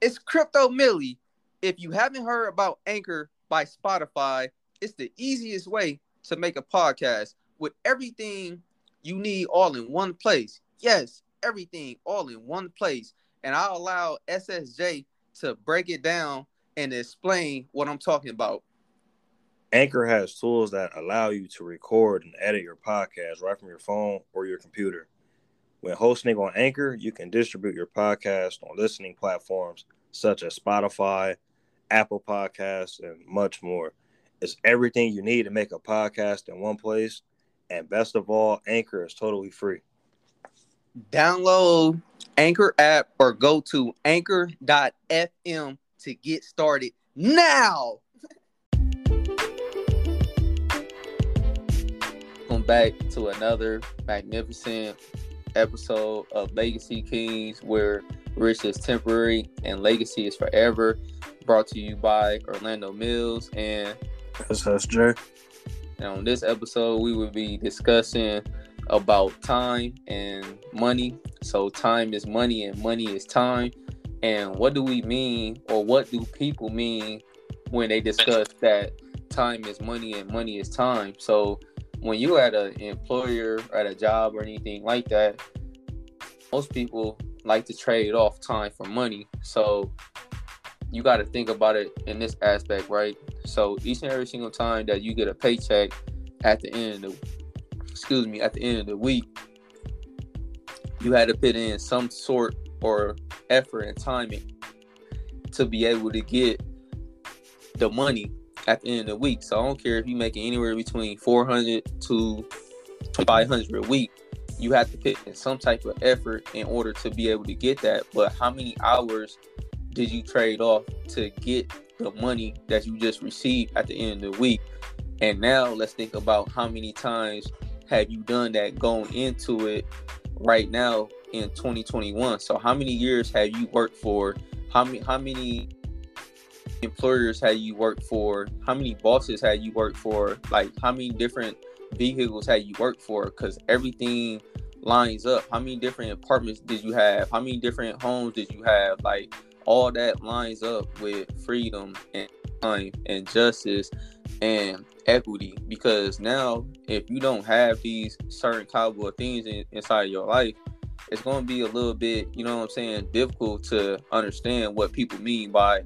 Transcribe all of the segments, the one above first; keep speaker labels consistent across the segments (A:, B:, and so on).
A: It's Crypto Millie. If you haven't heard about Anchor by Spotify, it's the easiest way to make a podcast with everything you need all in one place. Yes, everything all in one place. And I'll allow SSJ to break it down and explain what I'm talking about.
B: Anchor has tools that allow you to record and edit your podcast right from your phone or your computer. When hosting on Anchor, you can distribute your podcast on listening platforms such as Spotify, Apple Podcasts, and much more. It's everything you need to make a podcast in one place. And best of all, Anchor is totally free.
A: Download Anchor app or go to anchor.fm to get started now. Welcome back to another magnificent episode of Legacy Kings, where rich is temporary and legacy is forever. Brought to you by Orlando Mills and
B: SSJ.
A: And on this episode, we will be discussing about time and money. So, time is money and money is time. And what do we mean, or what do people mean when they discuss that time is money and money is time? So, when you at an employer, at a job, or anything like that, most people like to trade off time for money. So you got to think about it in this aspect, right? So each and every single time that you get a paycheck at the end of excuse me, at the end of the week, you had to put in some sort or effort and timing to be able to get the money at the end of the week. So I don't care if you're making anywhere between 400 to 500 a week you have to put in some type of effort in order to be able to get that. But how many hours did you trade off to get the money that you just received at the end of the week? And now let's think about how many times have you done that going into it right now in 2021. So how many years have you worked for? How many how many employers have you worked for? How many bosses had you worked for? Like how many different vehicles had you worked for? Because everything lines up. How many different apartments did you have? How many different homes did you have? Like all that lines up with freedom and time and justice and equity. Because now if you don't have these certain of things in, inside your life it's going to be a little bit you know what i'm saying difficult to understand what people mean by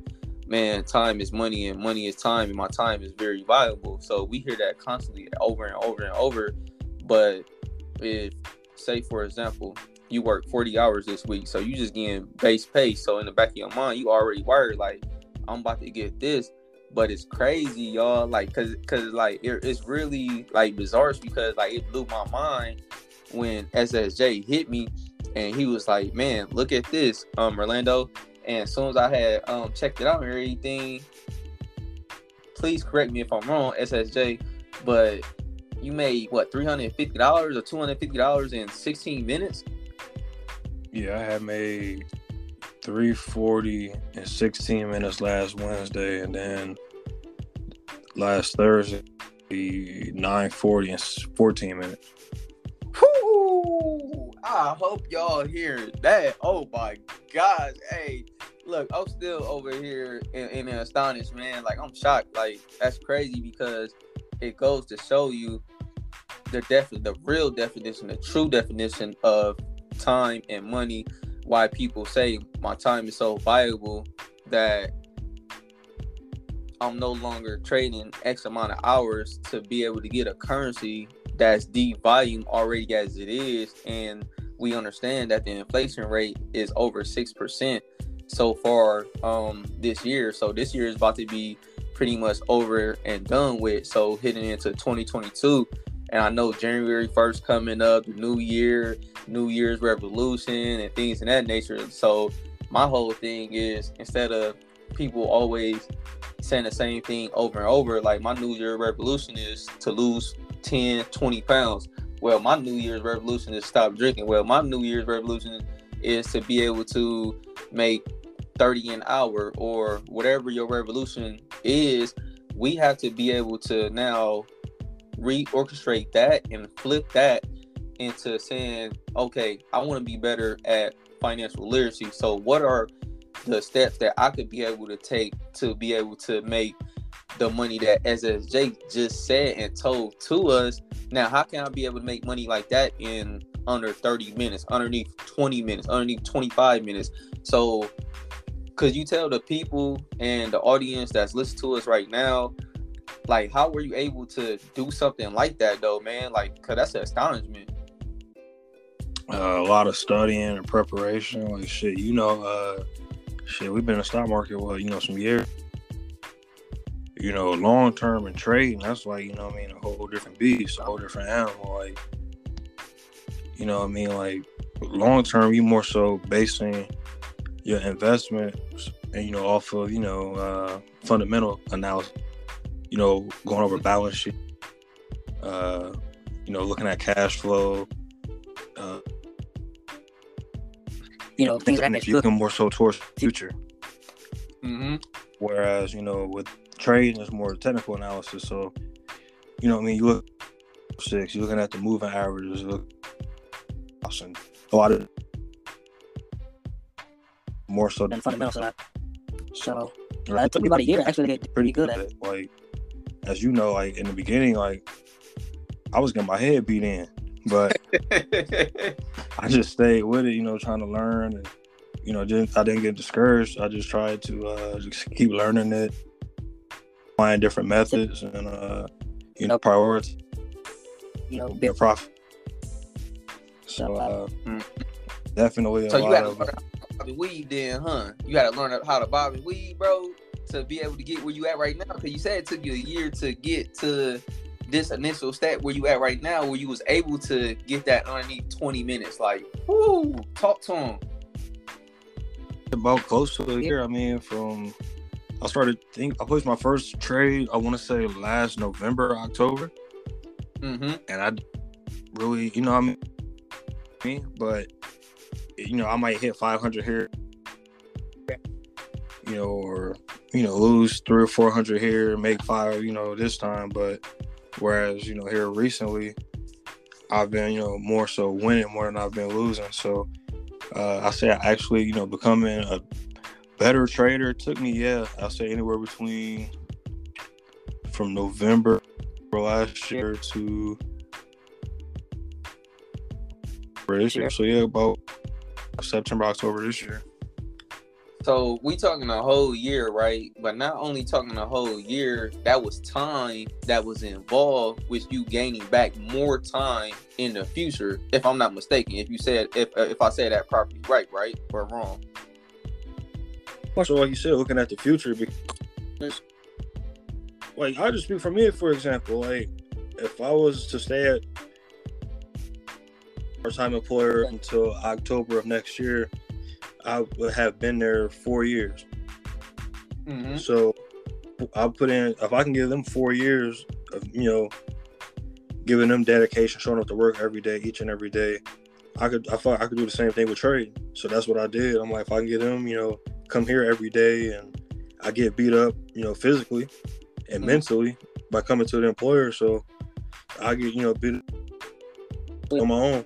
A: man, time is money and money is time and my time is very valuable. So we hear that constantly over and over and over. But if say for example, you work 40 hours this week, so you just getting base pay. So in the back of your mind, you already worried like I'm about to get this. But it's crazy, y'all. Like, cause, cause, like, it, it's really like bizarre because like it blew my mind when SSJ hit me, and he was like, "Man, look at this, um, Orlando. And as soon as I had um, checked it out and everything, please correct me if I'm wrong, SSJ, but you made what three hundred and fifty dollars or two hundred fifty dollars in sixteen minutes.
B: Yeah, I had made three forty in sixteen minutes last Wednesday, and then last Thursday nine forty in fourteen minutes.
A: Whoo! I hope y'all hear that. Oh my gosh. Hey, look, I'm still over here in, in man. Like I'm shocked. Like that's crazy because it goes to show you the def the real definition, the true definition of time and money. Why people say my time is so valuable that I'm no longer trading X amount of hours to be able to get a currency that's devalued volume already as it is. And we understand that the inflation rate is over 6% so far um, this year. So this year is about to be pretty much over and done with. So hitting into 2022. And I know January 1st coming up, new year, New Year's revolution, and things in that nature. So my whole thing is instead of people always saying the same thing over and over, like my New Year revolution is to lose 10, 20 pounds. Well, my New Year's Revolution is stop drinking. Well, my New Year's Revolution is to be able to make 30 an hour or whatever your revolution is. We have to be able to now reorchestrate that and flip that into saying, okay, I want to be better at financial literacy. So, what are the steps that I could be able to take to be able to make the money that SSJ just said and told to us. Now, how can I be able to make money like that in under 30 minutes, underneath 20 minutes, underneath 25 minutes? So, could you tell the people and the audience that's listening to us right now, like, how were you able to do something like that, though, man? Like, cause that's an astonishment.
B: Uh, a lot of studying and preparation, like shit. You know, uh, shit. We've been in the stock market, well, you know, some years you know, long term and trading, that's like, you know I mean, a whole different beast, a whole different animal. Like, you know I mean? Like, long term, you more so basing your investments and, you know, off of, you know, uh, fundamental analysis, you know, going over balance sheet, uh, you know, looking at cash flow, uh,
C: you know, things
B: and if you can more so towards future.
A: Mm-hmm.
B: Whereas, you know, with trading is more technical analysis. So, you know, I mean, you look six, you're looking at the moving averages, look, and a lot of more so
C: than fundamental side. So, right. it took me about a year actually to get pretty good at it.
B: Like, as you know, like in the beginning, like I was getting my head beat in, but I just stayed with it, you know, trying to learn and you know, didn't I didn't get discouraged. I just tried to uh, just keep learning it, find different methods, and uh, you know, prioritize.
C: You know,
B: be a profit. So uh, mm. definitely.
A: so you got to learn how to bob weave, then, huh? You got to learn how to bob and weave, bro, to be able to get where you at right now. Because you said it took you a year to get to this initial stat where you at right now, where you was able to get that underneath 20 minutes. Like, whoo, talk to him.
B: About close to a year. I mean, from I started think I placed my first trade. I want to say last November, October,
A: mm-hmm.
B: and I really, you know, I mean, but you know, I might hit 500 here, you know, or you know, lose three or 400 here, make five, you know, this time. But whereas you know, here recently, I've been, you know, more so winning more than I've been losing. So uh, I say I actually, you know, becoming a better trader took me, yeah, I'll say anywhere between from November last year to this year. So yeah, about September, October this year.
A: So we talking a whole year, right? But not only talking a whole year, that was time that was involved with you gaining back more time in the future. If I'm not mistaken, if you said if uh, if I say that properly, right, right, or wrong.
B: So like you said, looking at the future, because like I just speak for me, for example, like if I was to stay at part-time employer until October of next year I would have been there four years.
A: Mm-hmm.
B: So I'll put in if I can give them four years of you know giving them dedication, showing up to work every day, each and every day. I could I thought I could do the same thing with trade. So that's what I did. I'm like if I can get them, you know, come here every day and I get beat up, you know, physically and mm-hmm. mentally by coming to the employer. So I get, you know, beat on my own.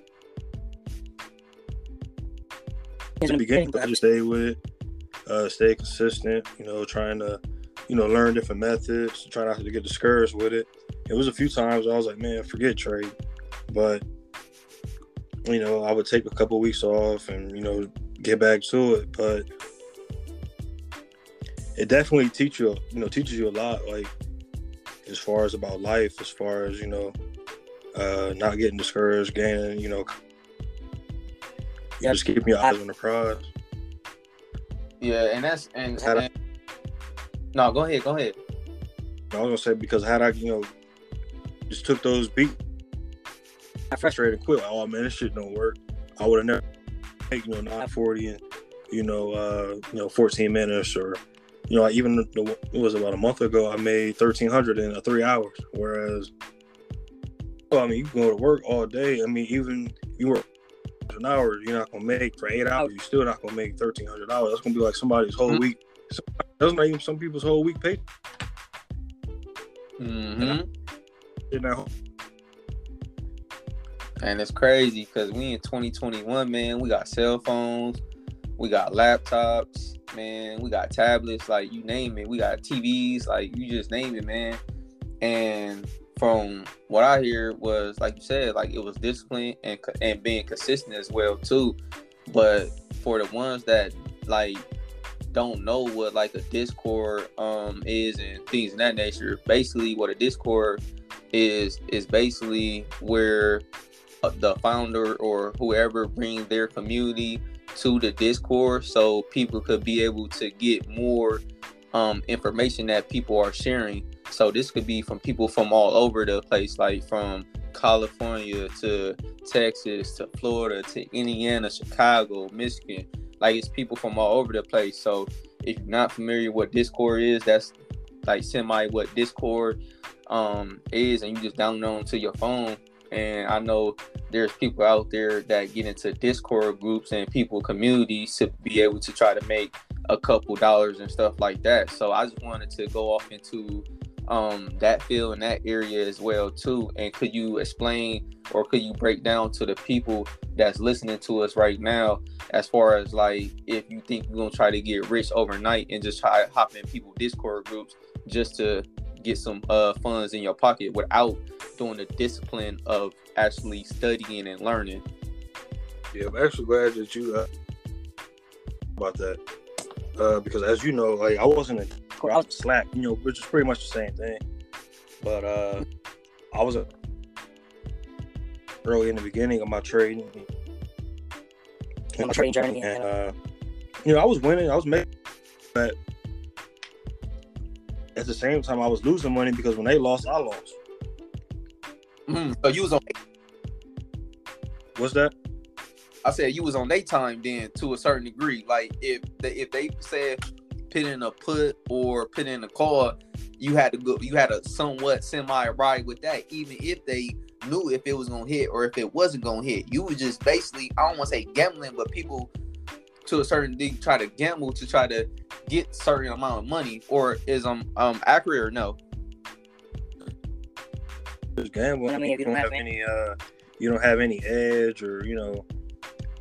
B: In the beginning, I just stay with it, uh, stay consistent. You know, trying to, you know, learn different methods. Try not to get discouraged with it. It was a few times I was like, man, forget trade, but you know, I would take a couple of weeks off and you know get back to it. But it definitely teach you, you know, teaches you a lot. Like as far as about life, as far as you know, uh, not getting discouraged, gaining, you know, yeah, just keep your eyes on the prize.
A: Yeah, and that's and, and I, no, go ahead, go ahead.
B: I was gonna say because had I, you know, just took those beats, I frustrated and quit. Like, oh man, this shit don't work. I would have never, you know, nine forty and you know, uh, you know, fourteen minutes or you know, even the, it was about a month ago. I made thirteen hundred in uh, three hours. Whereas, well, I mean, you can go to work all day. I mean, even you work an hour, you're not gonna make for eight hours. You're still not gonna make thirteen hundred dollars. That's gonna be like somebody's whole mm-hmm. week. That's not even some people's whole week pay.
A: Mm-hmm.
B: You know.
A: And it's crazy because we in 2021, man. We got cell phones, we got laptops, man. We got tablets, like you name it. We got TVs, like you just name it, man. And from what I hear was like you said, like it was discipline and and being consistent as well too. But for the ones that like don't know what like a Discord um is and things of that nature, basically what a Discord is is basically where uh, the founder or whoever bring their community to the Discord so people could be able to get more um, information that people are sharing. So this could be from people from all over the place, like from California to Texas to Florida to Indiana, Chicago, Michigan. Like it's people from all over the place. So if you're not familiar what Discord is, that's like semi what Discord um, is, and you just download to your phone. And I know there's people out there that get into Discord groups and people communities to be able to try to make a couple dollars and stuff like that. So I just wanted to go off into um, that field in that area as well too. And could you explain or could you break down to the people that's listening to us right now as far as like if you think you're gonna try to get rich overnight and just try hop in people Discord groups just to get some uh, funds in your pocket without doing the discipline of actually studying and learning.
B: Yeah, I'm actually glad that you uh, about that uh, because as you know, like I wasn't in I was Slack, you know, which is pretty much the same thing. But uh, I was a, early in the beginning of my trading,
C: my trading journey,
B: and uh, you know, I was winning, I was making, but at the same time, I was losing money because when they lost, I lost.
A: Mm, so you was on.
B: What's that?
A: I said you was on their time then to a certain degree. Like if they if they said put in a put or put in a call, you had to go. You had a somewhat semi ride with that, even if they knew if it was gonna hit or if it wasn't gonna hit. You was just basically I don't want to say gambling, but people to a certain degree try to gamble to try to get certain amount of money. Or is um um accurate or no?
B: Just gambling. I mean, you don't have any uh, you don't have any edge or you know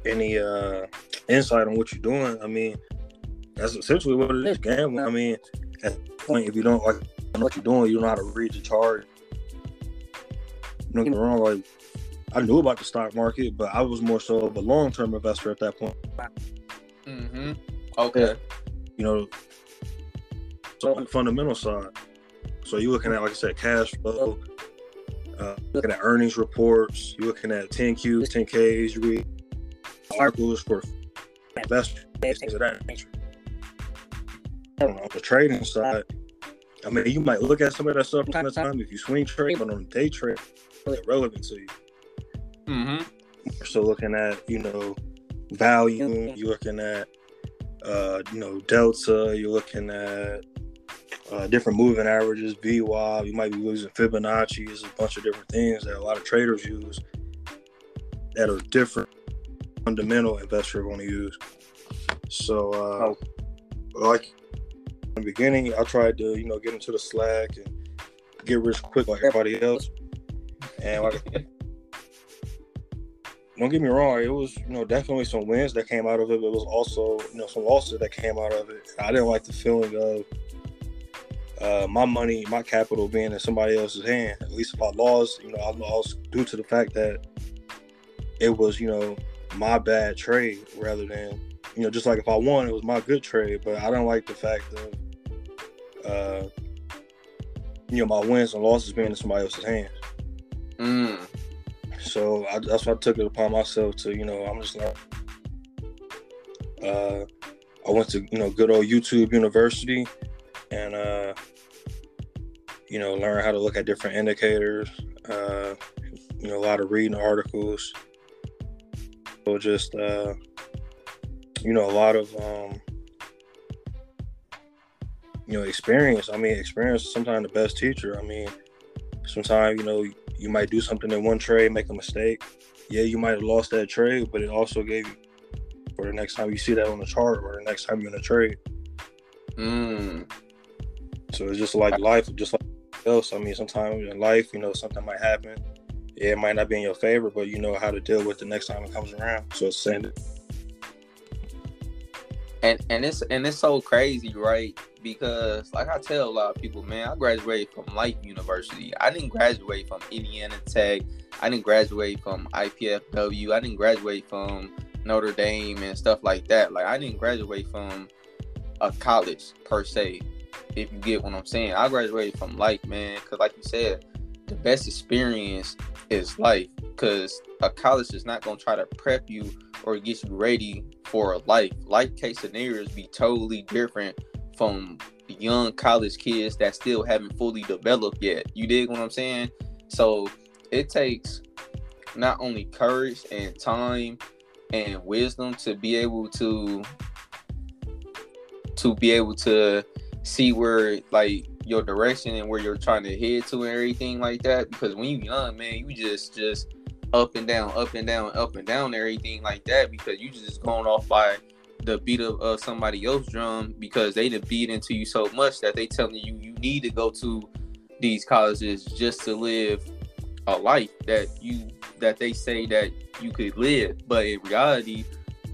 B: any uh insight on what you're doing. I mean, that's essentially what it is. Gambling. I mean, at the point, if you don't like what you're doing, you don't know how to read the chart. Don't get me wrong. Like, I knew about the stock market, but I was more so of a long term investor at that point.
A: Mm-hmm. Okay.
B: You know, so the fundamental side. So you're looking at, like I said, cash flow. Uh, looking at earnings reports. You're looking at 10Qs, 10Ks. You read articles for investors, things of that nature on the trading side, I mean, you might look at some of that stuff from time to time if you swing trade, but on day trade, it's relevant to you.
A: Mm-hmm.
B: So looking at you know value, you're looking at uh, you know delta, you're looking at uh, different moving averages, VWAP. You might be using Fibonacci. There's a bunch of different things that a lot of traders use that are different fundamental investor going to use. So, uh, oh. like the beginning, I tried to, you know, get into the slack and get rich quick like everybody else. And like, don't get me wrong, it was, you know, definitely some wins that came out of it, but it was also, you know, some losses that came out of it. I didn't like the feeling of uh, my money, my capital being in somebody else's hand. At least if I lost, you know, I lost due to the fact that it was, you know, my bad trade rather than, you know, just like if I won, it was my good trade. But I don't like the fact of uh, you know, my wins and losses being in somebody else's hands.
A: Mm.
B: So I, that's why I took it upon myself to, you know, I'm just like, uh, I went to, you know, good old YouTube University and, uh, you know, learn how to look at different indicators, uh, you know, a lot of reading articles. So just, uh, you know, a lot of, um, you know, experience. I mean, experience is sometimes the best teacher. I mean, sometimes, you know, you might do something in one trade, make a mistake. Yeah, you might have lost that trade, but it also gave you for the next time you see that on the chart or the next time you're in a trade.
A: Mm.
B: So it's just like life, just like else. I mean, sometimes in life, you know, something might happen. Yeah, it might not be in your favor, but you know how to deal with the next time it comes around. So it's saying
A: and and it's and it's so crazy, right? Because like I tell a lot of people, man, I graduated from Life University. I didn't graduate from Indiana Tech. I didn't graduate from IPFW. I didn't graduate from Notre Dame and stuff like that. Like I didn't graduate from a college per se. If you get what I'm saying, I graduated from Life, man. Because like you said, the best experience is life. Because a college is not gonna try to prep you or get you ready for a life. Life case scenarios be totally different from young college kids that still haven't fully developed yet. You dig what I'm saying? So it takes not only courage and time and wisdom to be able to to be able to see where like your direction and where you're trying to head to and everything like that because when you're young man you just just up and down, up and down, up and down, everything like that because you just going off by the beat of somebody else's drum because they done beat into you so much that they telling you you need to go to these colleges just to live a life that you that they say that you could live. But in reality,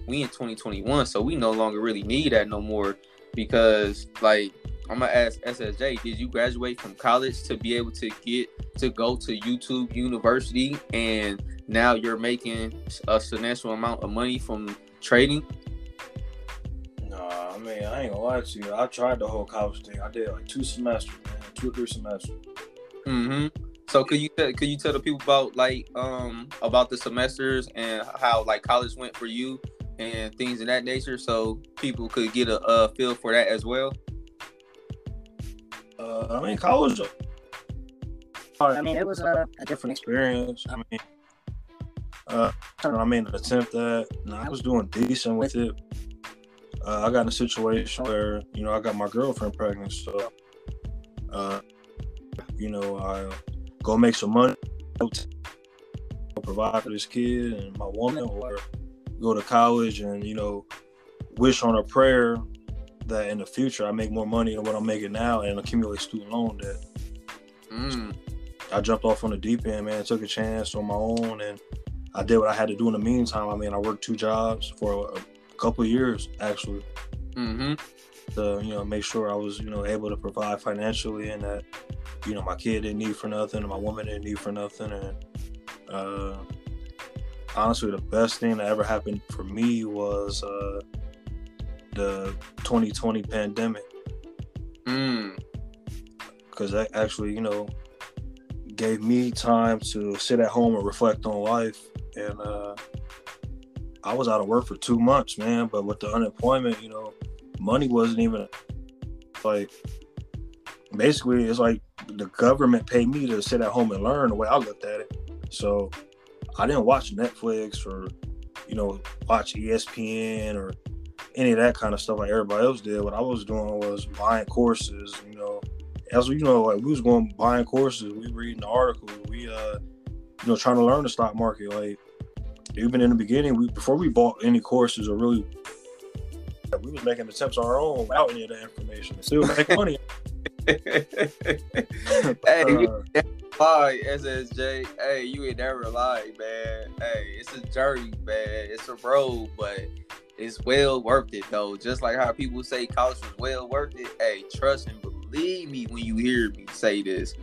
A: we in 2021, so we no longer really need that no more because like I'm gonna ask SSJ, did you graduate from college to be able to get to go to YouTube University and now you're making a substantial amount of money from trading?
B: Nah, I mean, I ain't gonna lie to you. I tried the whole college thing. I did like two semesters, man, two or three semesters.
A: Mm-hmm. So could you tell, could you tell the people about like um about the semesters and how like college went for you and things of that nature, so people could get a, a feel for that as well?
B: Uh, I mean, college.
C: I mean, it was a, a different
B: experience. I mean, uh, I mean, attempt that. No, I was doing decent with it. Uh, I got in a situation where you know I got my girlfriend pregnant, so uh, you know I go make some money, provide for this kid and my woman, or go to college and you know wish on a prayer that in the future I make more money than what I'm making now and accumulate student loan debt.
A: Mm.
B: I jumped off on the deep end, man. Took a chance on my own, and I did what I had to do in the meantime. I mean, I worked two jobs for a couple years actually.
A: Mm-hmm.
B: To you know, make sure I was you know able to provide financially, and that you know my kid didn't need for nothing, and my woman didn't need for nothing, and uh, honestly, the best thing that ever happened for me was. Uh, the 2020 pandemic.
A: Mm.
B: Because that actually, you know, gave me time to sit at home and reflect on life. And uh, I was out of work for two months, man. But with the unemployment, you know, money wasn't even like basically it's like the government paid me to sit at home and learn the way I looked at it. So I didn't watch Netflix or, you know, watch ESPN or any of that kind of stuff like everybody else did. What I was doing was buying courses, you know. As you know, like we was going buying courses, we reading the articles, we uh you know, trying to learn the stock market. Like even in the beginning, we before we bought any courses or really we was making attempts on our own without any of that information. Still make money.
A: hey, you uh, lie, SSJ. Hey, you ain't never lied, man. Hey, it's a journey, man. It's a road, but it's well worth it though. Just like how people say college was well worth it. Hey, trust and believe me when you hear me say this.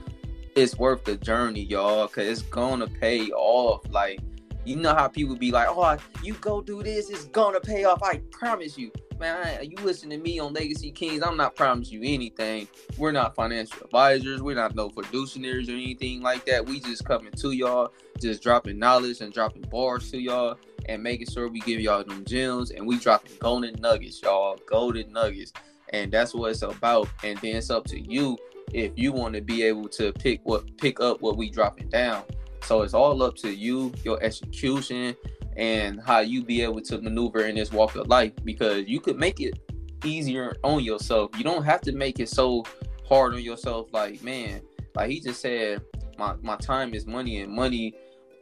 A: It's worth the journey, y'all, cause it's gonna pay off. Like, you know how people be like, "Oh, you go do this, it's gonna pay off." I promise you, man. I, you listen to me on Legacy Kings. I'm not promising you anything. We're not financial advisors. We're not no fiduciaries or anything like that. We just coming to y'all, just dropping knowledge and dropping bars to y'all and making sure we give y'all them gems and we dropping golden nuggets, y'all. Golden nuggets. And that's what it's about. And then it's up to you if you want to be able to pick what pick up what we dropping down. So it's all up to you, your execution, and how you be able to maneuver in this walk of life because you could make it easier on yourself. You don't have to make it so hard on yourself. Like, man, like he just said, my, my time is money and money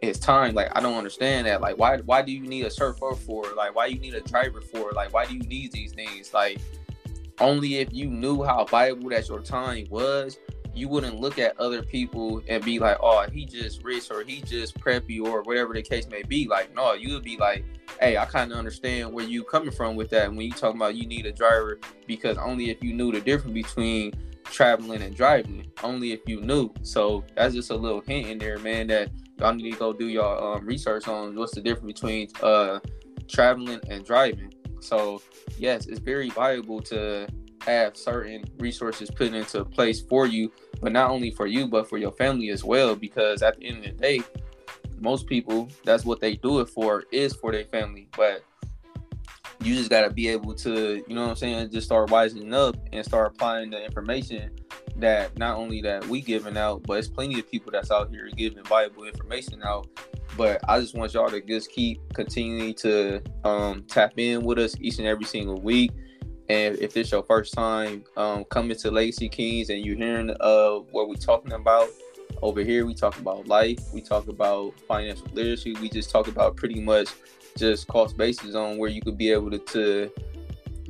A: is time. Like I don't understand that. Like why why do you need a chauffeur for? Like why you need a driver for? Like why do you need these things? Like only if you knew how valuable that your time was, you wouldn't look at other people and be like, oh, he just rich or he just preppy or whatever the case may be. Like, no, you would be like, hey, I kind of understand where you coming from with that. And when you talking about you need a driver, because only if you knew the difference between traveling and driving, only if you knew. So that's just a little hint in there, man, that y'all need to go do your um, research on what's the difference between uh, traveling and driving. So yes, it's very valuable to have certain resources put into place for you, but not only for you, but for your family as well. Because at the end of the day, most people, that's what they do it for, is for their family. But you just got to be able to, you know what I'm saying, just start wising up and start applying the information that not only that we giving out, but it's plenty of people that's out here giving valuable information out. But I just want y'all to just keep continuing to um, tap in with us each and every single week. And if it's your first time um, coming to Legacy Kings and you're hearing uh, what we're talking about over here, we talk about life, we talk about financial literacy, we just talk about pretty much just cost basis on where you could be able to, to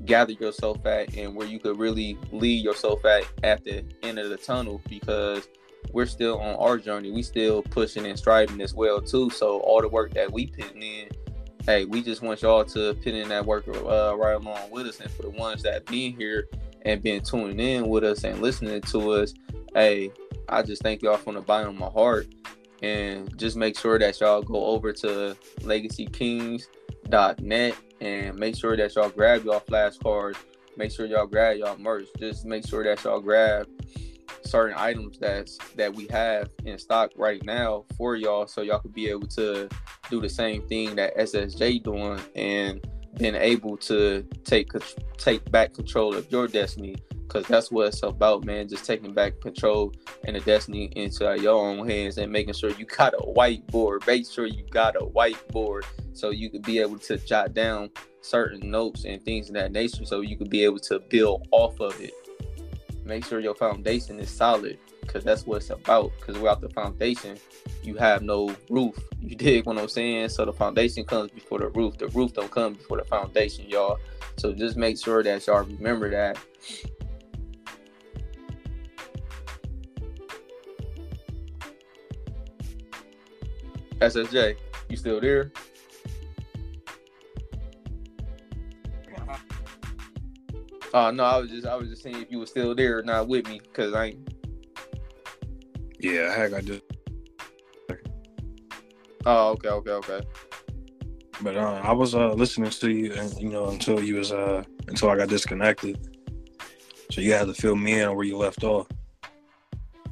A: gather yourself at and where you could really lead yourself at at the end of the tunnel because we're still on our journey. We still pushing and striving as well too. So all the work that we putting in hey, we just want y'all to put in that work uh, right along with us. And for the ones that been here and been tuning in with us and listening to us, hey, I just thank y'all from the bottom of my heart. And just make sure that y'all go over to legacykings.net and make sure that y'all grab y'all flashcards. Make sure y'all grab y'all merch. Just make sure that y'all grab certain items that's that we have in stock right now for y'all so y'all could be able to do the same thing that SSJ doing and been able to take take back control of your destiny because that's what it's about man just taking back control and the destiny into your own hands and making sure you got a whiteboard. Make sure you got a whiteboard so you could be able to jot down certain notes and things of that nature so you could be able to build off of it. Make sure your foundation is solid because that's what it's about. Because without the foundation, you have no roof. You dig what I'm saying? So the foundation comes before the roof. The roof don't come before the foundation, y'all. So just make sure that y'all remember that. SSJ, you still there? Uh no, I was just I was just saying if you were still there or not with me because I ain't.
B: Yeah, heck, I just.
A: Oh, okay, okay, okay.
B: But uh, I was uh, listening to you, and you know, until you was uh, until I got disconnected. So you had to fill me in on where you left off.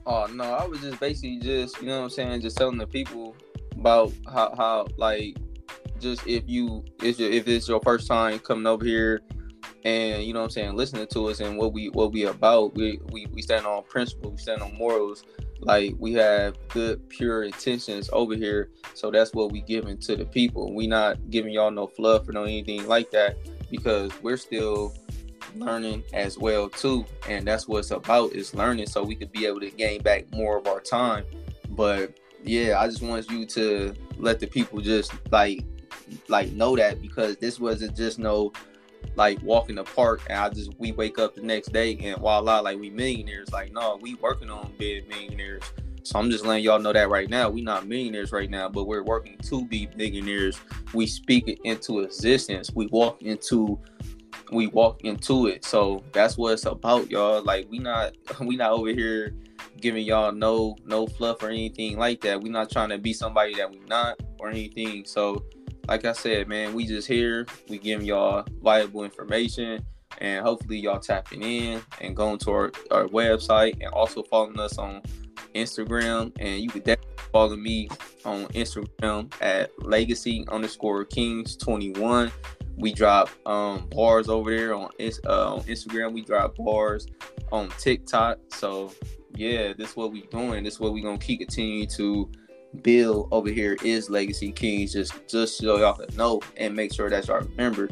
A: Oh no, I was just basically just you know what I'm saying, just telling the people about how how like just if you if if it's your first time coming over here and you know what I'm saying, listening to us and what we what we about. We we, we stand on principle, we stand on morals. Like we have good pure intentions over here. So that's what we giving to the people. We not giving y'all no fluff or no anything like that because we're still learning as well too. And that's what it's about is learning so we could be able to gain back more of our time. But yeah, I just want you to let the people just like like know that because this wasn't just no like walk in the park and I just we wake up the next day and voila, like we millionaires. Like, no, we working on being millionaires. So I'm just letting y'all know that right now. We not millionaires right now, but we're working to be millionaires. We speak it into existence. We walk into we walk into it. So that's what it's about, y'all. Like we not we not over here giving y'all no no fluff or anything like that. We not trying to be somebody that we not or anything. So like I said, man, we just here. We giving y'all valuable information, and hopefully y'all tapping in and going to our, our website and also following us on Instagram. And you can definitely follow me on Instagram at legacy underscore kings 21. We drop um, bars over there on, uh, on Instagram. We drop bars on TikTok. So yeah, this is what we doing. This is what we gonna keep continuing to Bill over here is Legacy Kings. Just just so y'all can know and make sure that y'all remember.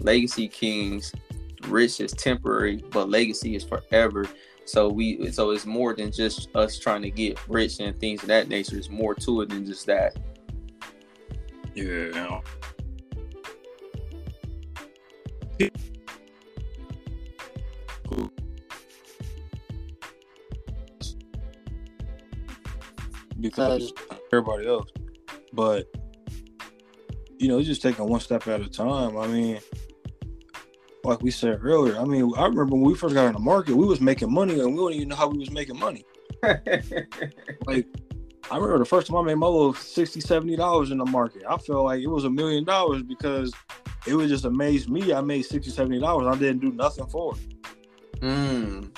A: Legacy Kings, rich is temporary, but legacy is forever. So we so it's more than just us trying to get rich and things of that nature. It's more to it than just that.
B: Yeah. Because everybody else. But you know, it's just taking one step at a time. I mean, like we said earlier, I mean, I remember when we first got in the market, we was making money and we didn't even know how we was making money. like I remember the first time I made my little 60 dollars in the market. I felt like it was a million dollars because it would just amaze me. I made 60 dollars. I didn't do nothing for it.
A: Mm.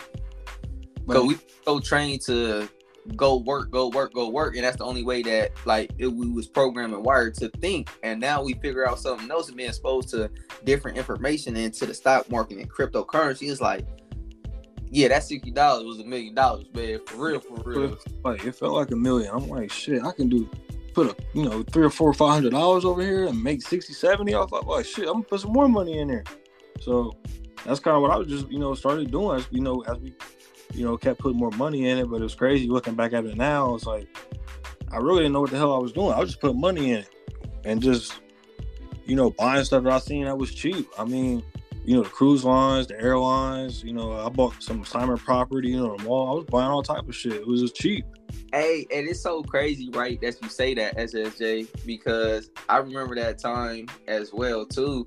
A: But we so trained to go work, go work, go work, and that's the only way that like it, we was programmed and wired to think. And now we figure out something else and being exposed to different information into the stock market and cryptocurrency. is like, yeah, that sixty dollars was a million dollars, man. For real, for real.
B: Like it felt like a million. I'm like, shit, I can do put a you know three or four or five hundred dollars over here and make 60 70 off I'm like shit i'm gonna put some more money in there so that's kind of what i was just you know started doing as you know as we you know, kept putting more money in it. But it was crazy looking back at it now. It's like I really didn't know what the hell I was doing. I was just putting money in it and just, you know, buying stuff that I seen that was cheap. I mean, you know, the cruise lines, the airlines. You know, I bought some Simon property. You know, the mall. I was buying all type of shit. It was just cheap.
A: Hey, and it's so crazy, right, that you say that SSJ because I remember that time as well too,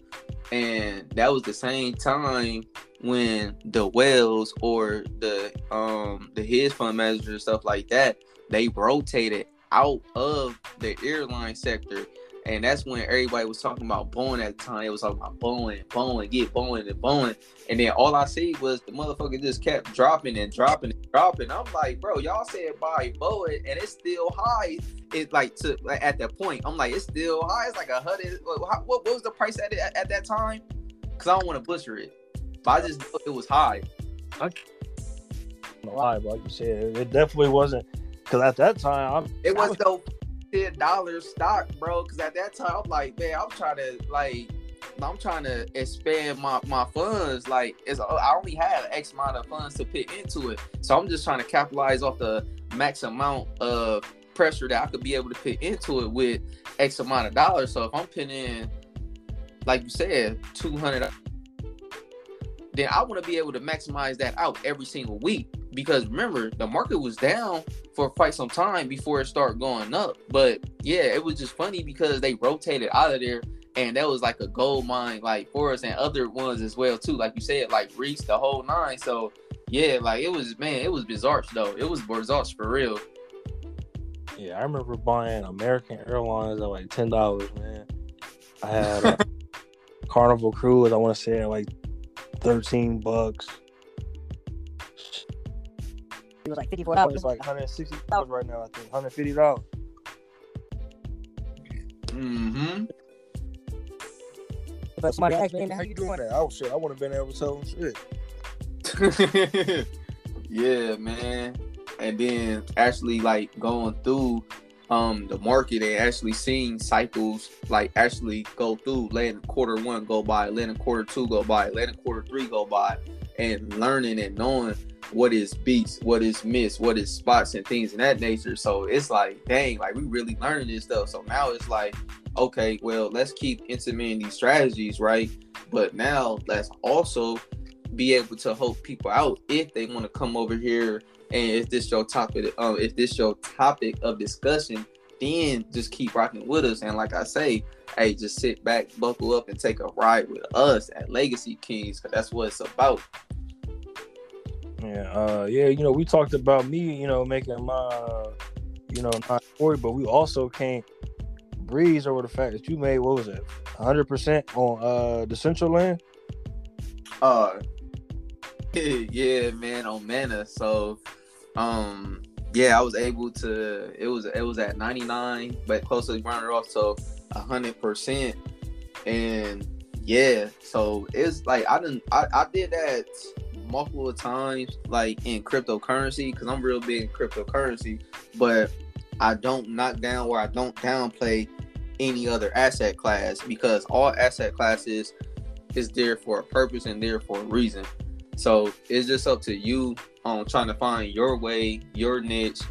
A: and that was the same time when the wells or the um the hedge fund managers and stuff like that they rotated out of the airline sector and that's when everybody was talking about Boeing at the time. It was talking about Boeing, Boeing, get Boeing and Boeing. And then all I see was the motherfucker just kept dropping and dropping and dropping. I'm like, bro, y'all said buy Boeing and it's still high. It like to like, at that point, I'm like, it's still high. It's like a hundred. What, what, was the price at at, at that time? Because I don't want to butcher it. But I just know it was high. I
B: no lie, but like you said, it definitely wasn't. Because at that time, I'm,
A: it was, was no ten dollars stock, bro. Because at that time, I'm like, man, I'm trying to like, I'm trying to expand my my funds. Like, it's I only have X amount of funds to put into it, so I'm just trying to capitalize off the max amount of pressure that I could be able to put into it with X amount of dollars. So if I'm putting in, like you said, two hundred then I want to be able to maximize that out every single week. Because remember, the market was down for quite some time before it started going up. But yeah, it was just funny because they rotated out of there and that was like a gold mine like for us and other ones as well too. Like you said, like reached the whole nine. So yeah, like it was man, it was bizarre though. It was bizarre for real.
B: Yeah, I remember buying American Airlines at like ten dollars, man. I had a Carnival Cruise. I want to say at like 13 bucks.
C: It was like $54.
B: It's like 160 dollars right now, I think. $150.
A: Mm-hmm.
C: But somebody asked me,
B: how you doing that? Oh shit, I wouldn't have been able to tell them
A: shit. yeah, man. And then actually like going through um the market and actually seeing cycles like actually go through, letting quarter one go by, letting quarter two go by, letting quarter three go by, and learning and knowing what is beats, what is miss, what is spots and things in that nature. So it's like, dang, like we really learning this stuff. So now it's like, okay, well, let's keep implementing these strategies, right? But now let's also be able to help people out if they want to come over here and if this your topic, um, if this your topic of discussion, then just keep rocking with us. And like I say, hey, just sit back, buckle up, and take a ride with us at Legacy Kings, because that's what it's about.
B: Yeah, uh, yeah, you know, we talked about me, you know, making my, you know, 940, but we also can't breeze over the fact that you made what was it, 100 percent on uh Decentraland.
A: Uh, yeah, man, on Mana. So um yeah, I was able to. It was it was at 99, but close closely rounded off to 100 percent, and yeah, so it's like I didn't. I, I did that multiple times, like in cryptocurrency, because I'm real big in cryptocurrency, but I don't knock down or I don't downplay any other asset class because all asset classes is there for a purpose and there for a reason. So it's just up to you on trying to find your way, your niche,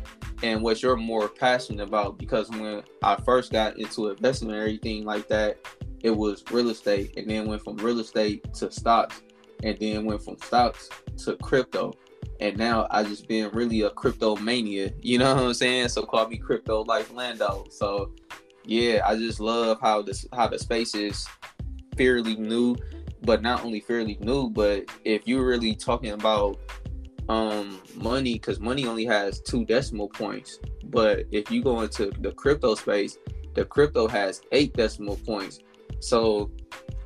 A: and what you're more passionate about. Because when I first got into investment and everything like that, it was real estate, and then went from real estate to stocks, and then went from stocks to crypto, and now I just been really a crypto mania. You know what I'm saying? So call me Crypto Life Lando. So yeah, I just love how this how the space is fairly new, but not only fairly new, but if you're really talking about um money, because money only has two decimal points. But if you go into the crypto space, the crypto has eight decimal points. So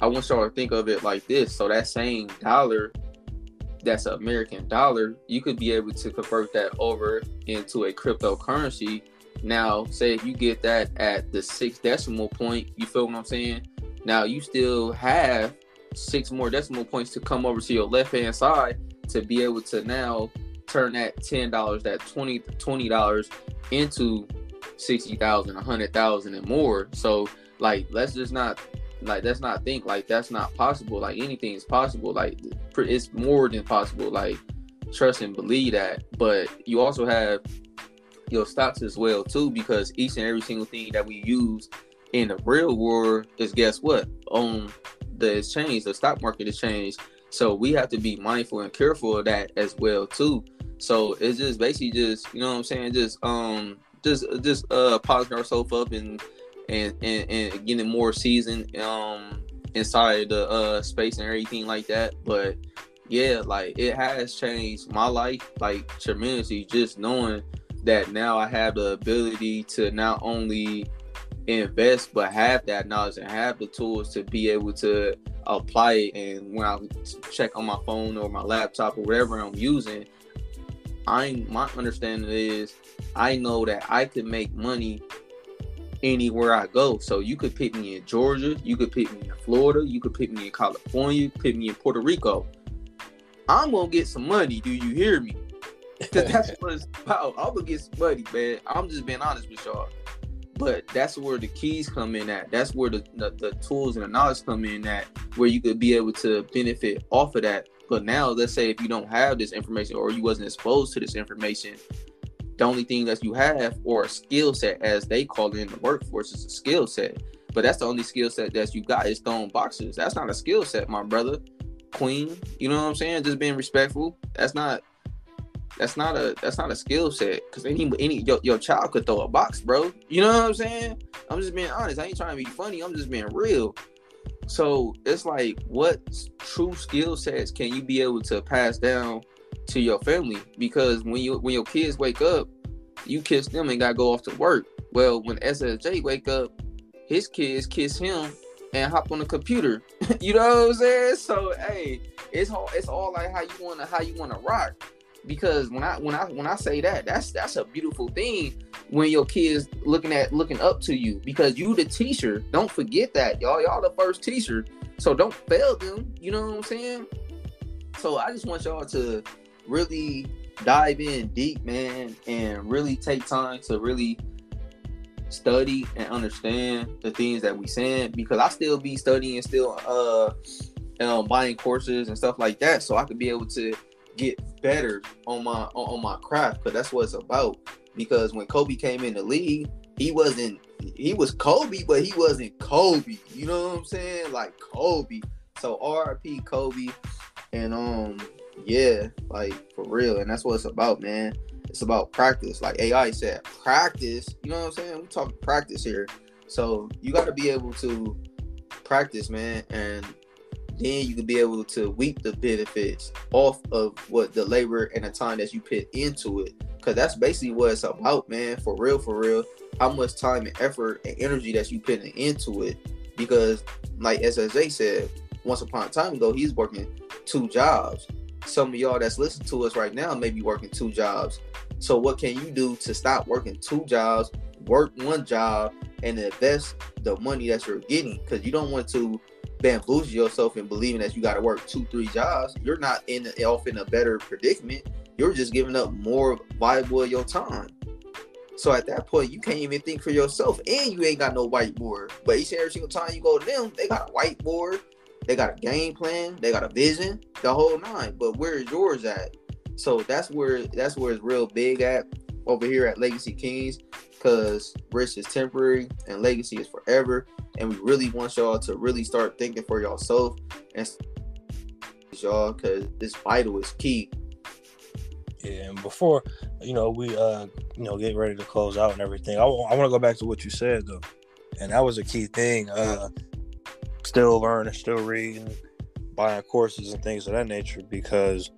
A: I want y'all to think of it like this. So that same dollar that's an American dollar, you could be able to convert that over into a cryptocurrency. Now, say if you get that at the six decimal point, you feel what I'm saying? Now you still have six more decimal points to come over to your left hand side to be able to now turn that ten dollars, that 20 dollars into sixty thousand, a hundred thousand, and more. So like, let's just not like let's not think like that's not possible. Like anything is possible. Like it's more than possible. Like trust and believe that. But you also have your stocks as well too, because each and every single thing that we use in the real world is guess what on the changed. the stock market has changed. So we have to be mindful and careful of that as well too. So it's just basically just you know what I'm saying, just um just just uh polishing ourselves up and and and, and getting more seasoned um inside the uh space and everything like that. But yeah, like it has changed my life like tremendously just knowing that now I have the ability to not only invest but have that knowledge and have the tools to be able to apply it and when I check on my phone or my laptop or whatever I'm using I my understanding is I know that I can make money anywhere I go. So you could pick me in Georgia, you could pick me in Florida, you could pick me in California, you could pick me in Puerto Rico. I'm gonna get some money. Do you hear me? Because that's what it's about. I'm gonna get some money, man. I'm just being honest with y'all. But that's where the keys come in at. That's where the, the, the tools and the knowledge come in at, where you could be able to benefit off of that. But now, let's say if you don't have this information or you wasn't exposed to this information, the only thing that you have or a skill set as they call it in the workforce is a skill set. But that's the only skill set that you got. Is throwing boxes. That's not a skill set my brother. Queen you know what i'm saying? Just being respectful. That's not that's not a that's not a skill set because any any your, your child could throw a box bro you know what i'm saying i'm just being honest i ain't trying to be funny i'm just being real so it's like what true skill sets can you be able to pass down to your family because when you when your kids wake up, you kiss them and gotta go off to work. Well, when SSJ wake up, his kids kiss him and hop on the computer. you know what I'm saying? So hey, it's all it's all like how you wanna how you wanna rock. Because when I when I when I say that, that's that's a beautiful thing when your kids looking at looking up to you because you the teacher. Don't forget that, y'all. Y'all the first teacher. So don't fail them. You know what I'm saying? So I just want y'all to really dive in deep, man, and really take time to really study and understand the things that we saying because I still be studying, still uh um, buying courses and stuff like that, so I could be able to get better on my on, my craft because that's what it's about. Because when Kobe came in the league, he wasn't he was Kobe, but he wasn't Kobe. You know what I'm saying? Like Kobe. So RP Kobe, and um yeah, like for real. And that's what it's about, man. It's about practice. Like AI said, practice. You know what I'm saying? We talking practice here. So you got to be able to practice, man, and then you can be able to reap the benefits off of what the labor and the time that you put into it. Cause that's basically what it's about, man. For real, for real. How much time and effort and energy that you put into it. Because, like SSJ said, once upon a time ago, he's working two jobs some of y'all that's listening to us right now may be working two jobs. So what can you do to stop working two jobs, work one job, and invest the money that you're getting? Because you don't want to bamboozle yourself and believing that you got to work two, three jobs. You're not in off in a better predicament. You're just giving up more valuable of your time. So at that point, you can't even think for yourself, and you ain't got no whiteboard. But each and every single time you go to them, they got a whiteboard. They got a game plan, they got a vision, the whole nine. But where is yours at? So that's where that's where it's real big at over here at Legacy Kings, because rich is temporary and legacy is forever. And we really want y'all to really start thinking for yourself and y'all, because this vital is key.
B: Yeah, and before you know we uh you know get ready to close out and everything, I, I want to go back to what you said though, and that was a key thing. Uh, still learning, still reading, buying courses and things of that nature because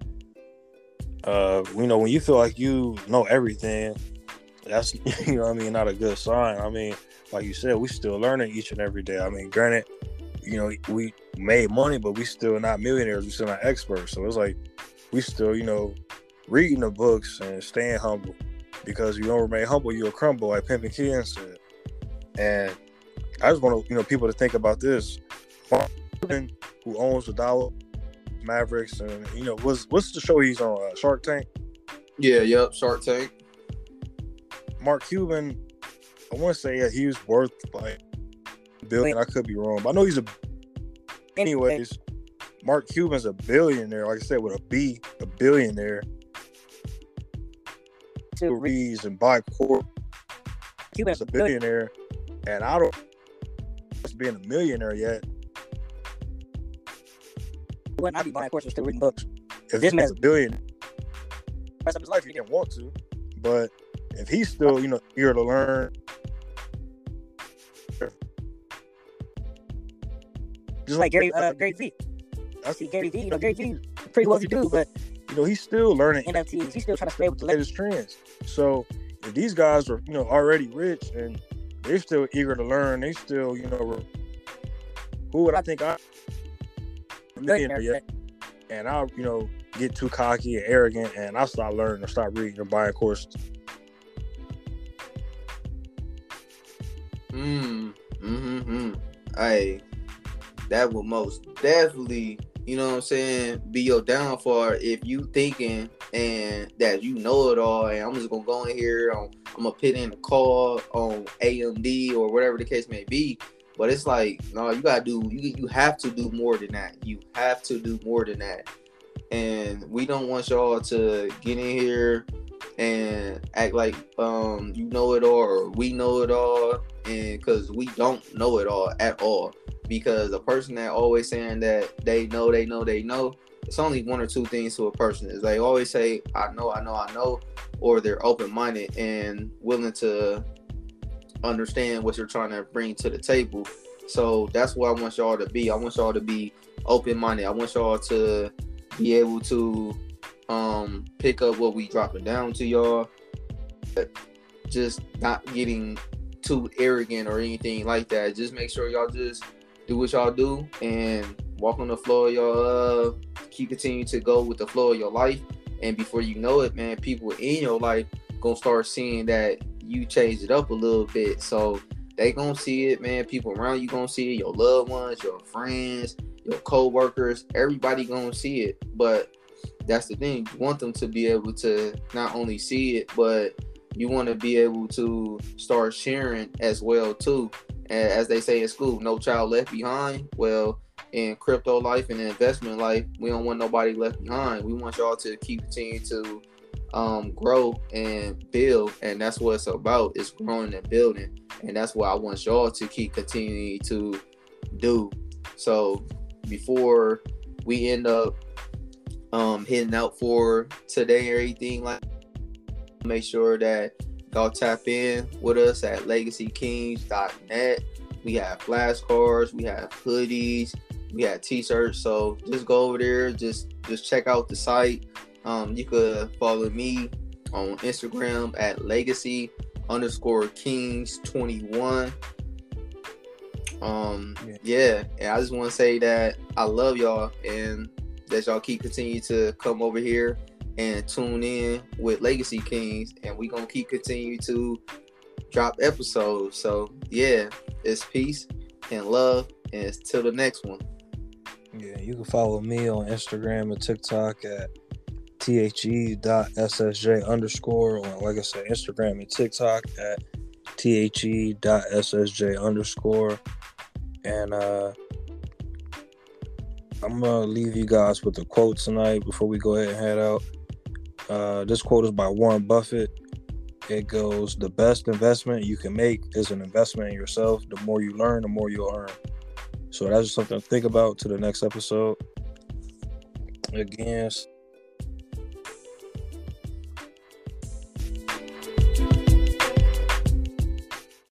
B: uh you know when you feel like you know everything, that's you know I mean not a good sign. I mean, like you said, we still learning each and every day. I mean, granted, you know we made money, but we still not millionaires. We still not experts. So it's like we still you know reading the books and staying humble because you don't remain humble, you'll crumble, like Pimpin' Ken said. And I just want to, you know, people to think about this. Who owns the Dallas Mavericks and you know what's what's the show he's on uh, Shark Tank?
A: Yeah, yep, Shark Tank.
B: Mark Cuban, I want to say yeah, he was worth like a billion. I could be wrong, but I know he's a. Anyways, Mark Cuban's a billionaire. Like I said, with a B, a billionaire to Reeves and buy court. Cuban's a billionaire, and I don't just being a millionaire yet.
C: When I be buying courses, still reading books.
B: If this man's a billion, rest of his life he didn't want to, but if he's still, you know, here to learn,
C: just like Gary, uh, Gary V. I see Gary V. You know, Gary V. Pretty well to do, but
B: you know, he's still learning
C: NFTs. He's still trying to stay with the
B: latest trends. So if these guys are, you know, already rich and they're still eager to learn, they still, you know, who would I think I? And I'll, you know, get too cocky and arrogant and I'll stop learning or stop reading or buying courses.
A: Hey, that would most definitely you know what I'm saying, be your downfall if you thinking and that you know it all and I'm just gonna go in here, I'm gonna put in a call on AMD or whatever the case may be. But it's like, no, you gotta do you you have to do more than that. You have to do more than that. And we don't want y'all to get in here and act like um you know it all or we know it all and because we don't know it all at all. Because a person that always saying that they know they know they know it's only one or two things to a person is they always say i know i know i know or they're open-minded and willing to understand what you're trying to bring to the table. So that's what i want y'all to be. I want y'all to be open-minded. I want y'all to be able to um pick up what we dropping down to y'all. Just not getting too arrogant or anything like that. Just make sure y'all just do what y'all do and walk on the floor y'all. Uh, keep continuing to go with the flow of your life. And before you know it man people in your life gonna start seeing that you changed it up a little bit. So they gonna see it man. People around you gonna see it. Your loved ones your friends your co-workers everybody gonna see it. But that's the thing you want them to be able to not only see it but you want to be able to start sharing as well too as they say in school, no child left behind. Well, in crypto life and investment life, we don't want nobody left behind. We want y'all to keep continuing to um, grow and build, and that's what it's about. It's growing and building, and that's what I want y'all to keep continuing to do. So before we end up um, hitting out for today or anything like, make sure that Y'all tap in with us at legacykings.net. We have flashcards, we have hoodies, we have t-shirts. So just go over there, just just check out the site. Um, you could follow me on Instagram at legacy underscore kings 21. Um, yeah. yeah, and I just want to say that I love y'all and that y'all keep continue to come over here and tune in with Legacy Kings, and we gonna keep continue to drop episodes. So yeah, it's peace and love, and it's till the next one.
B: Yeah, you can follow me on Instagram and TikTok at the.ssj underscore, or like I said, Instagram and TikTok at the.ssj underscore. And uh I'm gonna leave you guys with a quote tonight before we go ahead and head out. Uh, this quote is by Warren Buffett. It goes, The best investment you can make is an investment in yourself. The more you learn, the more you'll earn. So that's just something to think about to the next episode. Again,